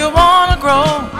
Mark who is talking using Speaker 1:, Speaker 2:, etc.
Speaker 1: Sweetly, I hear